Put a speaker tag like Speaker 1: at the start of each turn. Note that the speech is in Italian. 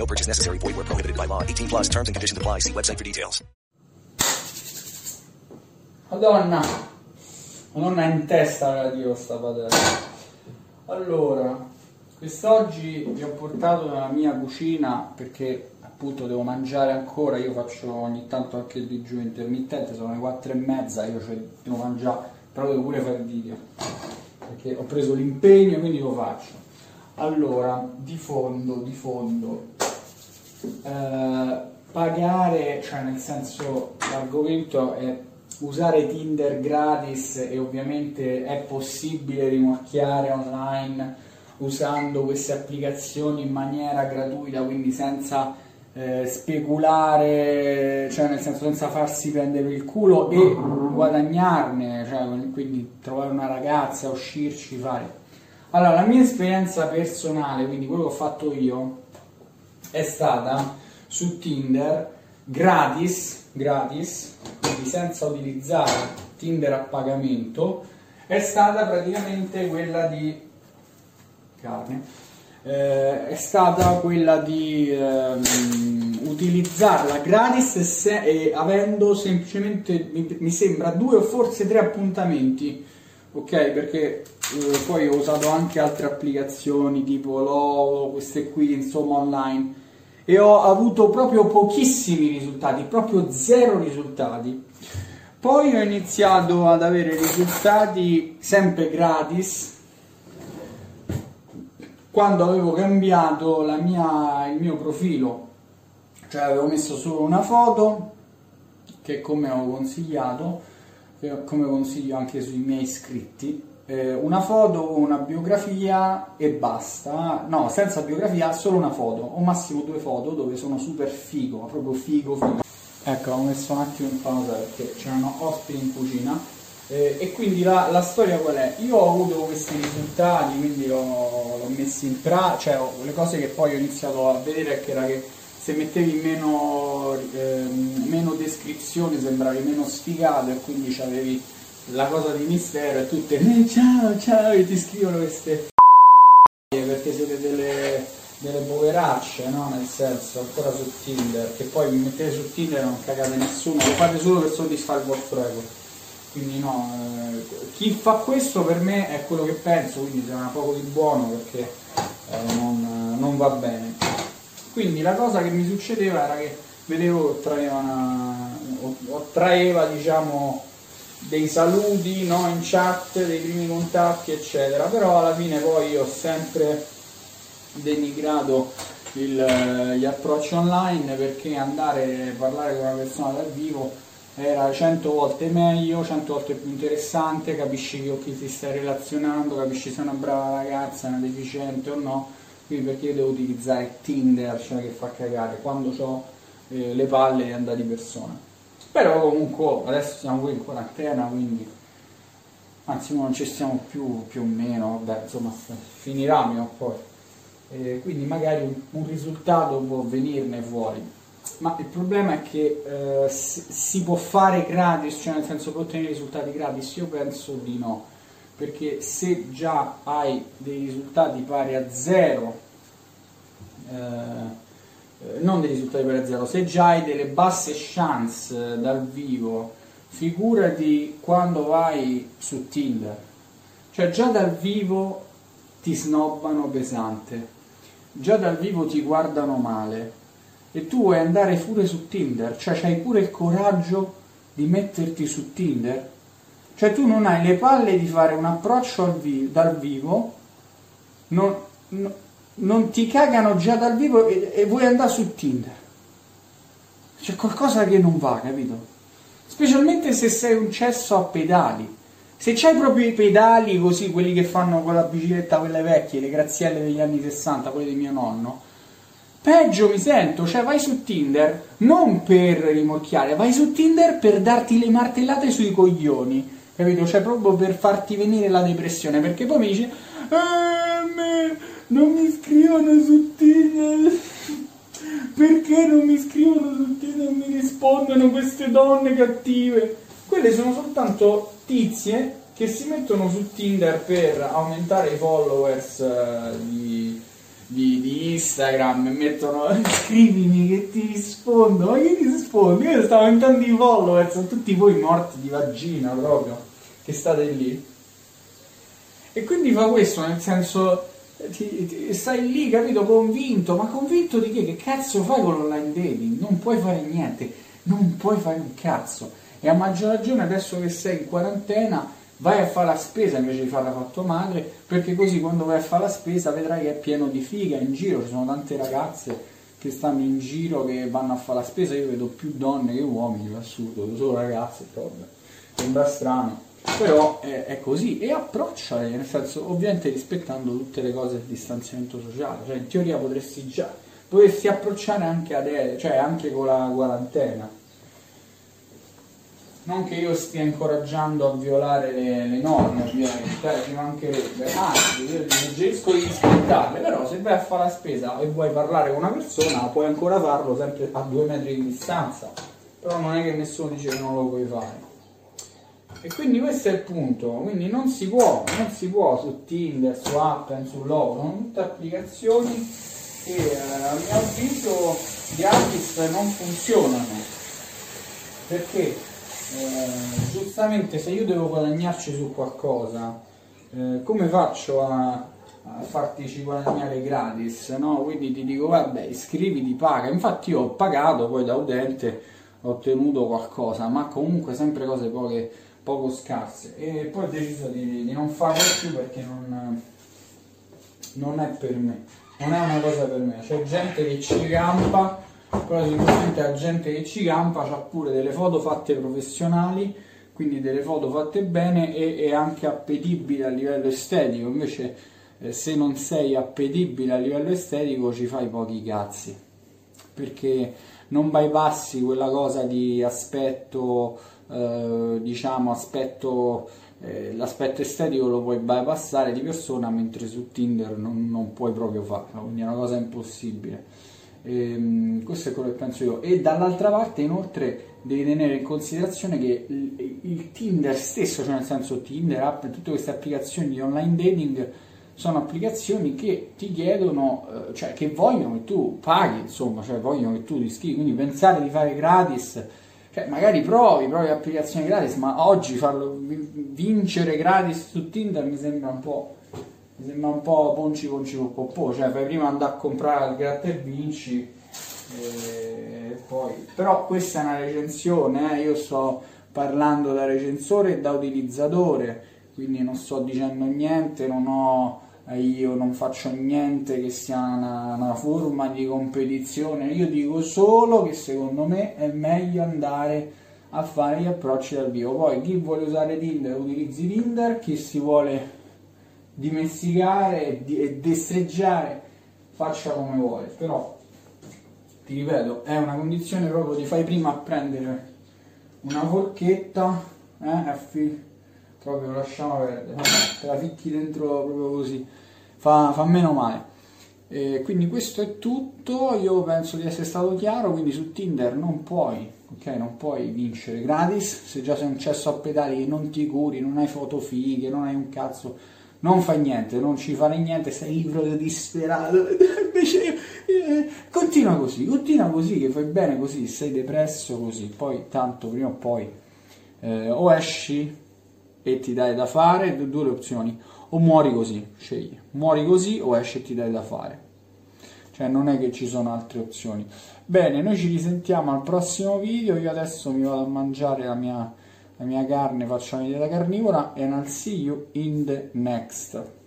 Speaker 1: No purchase necessary. Void where prohibited by law. 18 plus terms and conditions apply. See website for details.
Speaker 2: Madonna, Madonna in testa la Dio sta padella. Allora, quest'oggi vi ho portato nella mia cucina perché appunto devo mangiare ancora, io faccio ogni tanto anche il digiuno intermittente, sono le quattro e mezza, io cioè, devo mangiare, però devo pure fare il video, perché ho preso l'impegno quindi lo faccio. Allora, di fondo, di fondo, eh, pagare, cioè nel senso l'argomento è usare Tinder gratis e ovviamente è possibile rimorchiare online usando queste applicazioni in maniera gratuita, quindi senza eh, speculare, cioè nel senso senza farsi prendere il culo e guadagnarne, cioè quindi trovare una ragazza, uscirci, fare. Allora, la mia esperienza personale, quindi quello che ho fatto io, è stata su Tinder gratis, gratis, quindi senza utilizzare Tinder a pagamento, è stata praticamente quella di carne, eh, è stata quella di ehm, utilizzarla gratis e, se- e avendo semplicemente, mi, mi sembra, due o forse tre appuntamenti, ok? Perché eh, poi ho usato anche altre applicazioni tipo Lovo, queste qui, insomma, online e ho avuto proprio pochissimi risultati, proprio zero risultati. Poi ho iniziato ad avere risultati sempre gratis quando avevo cambiato mia- il mio profilo, cioè avevo messo solo una foto che come ho consigliato, come consiglio anche sui miei iscritti, eh, una foto, una biografia e basta. No, senza biografia, solo una foto, o massimo due foto dove sono super figo, proprio figo figo. Ecco, ho messo un attimo in pausa perché c'erano ospiti in cucina. eh, e quindi la, la storia qual è? Io ho avuto questi risultati, quindi l'ho, l'ho messi in pratica, cioè ho- le cose che poi ho iniziato a vedere che era che se mettevi meno, ehm, meno descrizioni sembravi meno sfigato e quindi avevi la cosa di mistero e tutte "Eh, ciao ciao e ti scrivono queste perché siete delle, delle poveracce, no? Nel senso, ancora su Tinder, che poi mi mettete su Tinder e non cagate nessuno, lo fate solo per soddisfare il vostro ego. Quindi no, eh, chi fa questo per me è quello che penso, quindi non ha poco di buono perché eh, non, non va bene. Quindi la cosa che mi succedeva era che vedevo che traeva, una- o- o traeva diciamo dei saluti no, in chat, dei primi contatti, eccetera. Però alla fine poi io ho sempre denigrato il- gli approcci online perché andare a parlare con una persona dal vivo era cento volte meglio, cento volte più interessante, capisci con chi ti stai relazionando, capisci se è una brava ragazza, una deficiente o no, quindi perché io devo utilizzare Tinder, cioè che fa cagare, quando ho le palle di andare di persona. Però comunque adesso siamo qui in quarantena, quindi anzi non ci stiamo più più o meno, vabbè, insomma finirà prima poi. Eh, quindi magari un, un risultato può venirne fuori. Ma il problema è che eh, si, si può fare gratis, cioè nel senso può ottenere risultati gratis? Io penso di no, perché se già hai dei risultati pari a zero, eh, non dei risultati a zero, se già hai delle basse chance eh, dal vivo, figurati quando vai su Tinder. Cioè già dal vivo ti snobbano pesante, già dal vivo ti guardano male, e tu vuoi andare pure su Tinder, cioè hai pure il coraggio di metterti su Tinder, cioè tu non hai le palle di fare un approccio vi- dal vivo, non, no- non ti cagano già dal vivo e, e vuoi andare su Tinder. C'è qualcosa che non va, capito? Specialmente se sei un cesso a pedali. Se c'hai proprio i pedali così, quelli che fanno con la bicicletta, quelle vecchie, le grazielle degli anni 60, quelle di mio nonno, peggio mi sento, cioè vai su Tinder non per rimorchiare, vai su Tinder per darti le martellate sui coglioni, capito? Cioè proprio per farti venire la depressione, perché poi mi dici, "Ah, me, non mi scrivono su Tinder. Perché non mi scrivono su Tinder e mi rispondono queste donne cattive? Quelle sono soltanto tizie che si mettono su Tinder per aumentare i followers eh, di, di- di Instagram e mettono scrivimi che ti rispondo. Ma che ti rispondo? Io stavo aumentando i followers, sono tutti voi morti di vagina proprio, che state lì. E quindi fa questo, nel senso, ti- ti- stai lì, capito, convinto, ma convinto di che? Che cazzo fai con l'online dating? Non puoi fare niente, non puoi fare un cazzo. E a maggior ragione adesso che sei in quarantena, vai a fare la spesa invece di farla fatto madre, perché così quando vai a fare la spesa vedrai che è pieno di figa. In giro, ci sono tante ragazze che stanno in giro, che vanno a fare la spesa, io vedo più donne che uomini, vedo solo ragazze, vabbè, sembra strano però è, è così e approcciale nel senso ovviamente rispettando tutte le cose del distanziamento sociale cioè in teoria potresti già potresti approcciare anche adesso cioè anche con la quarantena. Non che io stia incoraggiando a violare le, le norme ovviamente eh, ci mancherebbe. Anzi io suggerisco di rispettarle però se vai a fare la spesa e vuoi parlare con una persona puoi ancora farlo sempre a due metri di distanza. Però non è che nessuno dice che non lo puoi fare e quindi questo è il punto, quindi non si può, non si può su Tinder, su Appen, su Logo, sono tutte applicazioni che eh, a mio avviso gratis non funzionano. Perché eh, giustamente se io devo guadagnarci su qualcosa, eh, come faccio a, a fartici guadagnare gratis? No? Quindi ti dico vabbè iscriviti, paga. Infatti io ho pagato poi da utente, ho ottenuto qualcosa, ma comunque sempre cose poche poco scarse. E poi ho deciso di, di non farlo più perché non, non è per me. Non è una cosa per me. C'è gente che ci campa però sicuramente la gente che ci campa ha pure delle foto fatte professionali quindi delle foto fatte bene e, e anche appetibili a livello estetico. Invece eh, se non sei appetibile a livello estetico ci fai pochi cazzi. Perché non bypassi quella cosa di aspetto eh, diciamo aspetto eh, l'aspetto estetico lo puoi bypassare di persona mentre su Tinder non, non puoi proprio farlo quindi è una cosa impossibile. Ehm, questo è quello che penso io. E dall'altra parte inoltre devi tenere in considerazione che il, il Tinder stesso cioè nel senso Tinder app tutte queste applicazioni di online dating sono applicazioni che ti chiedono, eh, cioè che vogliono che tu paghi, insomma, cioè vogliono che tu ti iscrivi, quindi pensare di fare gratis, cioè magari provi, provi applicazioni gratis, ma oggi farlo vi- vincere gratis su Tinder mi sembra un po', mi sembra un po' ponci ponci popò, cioè fai prima andare a comprare al gratta e vinci, e poi, però questa è una recensione, eh, io sto parlando da recensore e da utilizzatore, quindi non sto dicendo niente, non ho eh, io non faccio niente che sia una, una forma di competizione, io dico solo che secondo me è meglio andare a fare gli approcci dal vivo. Poi chi vuole usare Tinder utilizzi Tinder, chi si vuole dimesticare e destreggiare faccia come vuole, però ti ripeto, è una condizione proprio di fai prima a prendere una forchetta, eh, proprio lasciamo perdere, te la ficchi dentro proprio così, fa, fa meno male. Eh, quindi questo è tutto, io penso di essere stato chiaro, quindi su Tinder non puoi, ok, non puoi vincere gratis, se già sei un cesso a pedali e non ti curi, non hai foto fighe, non hai un cazzo, non fai niente, non ci fare niente, sei lì proprio disperato, invece eh, continua così, continua così, che fai bene così, sei depresso così, poi tanto prima o poi eh, o esci e ti dai da fare, due, le opzioni, o muori così, scegli, muori così o esci e ti dai da fare. cioè non è che ci sono altre opzioni. Bene, noi ci risentiamo al prossimo video, io adesso mi vado a mangiare la mia, la mia carne, faccio la mia carnivora and I'll see you in the next.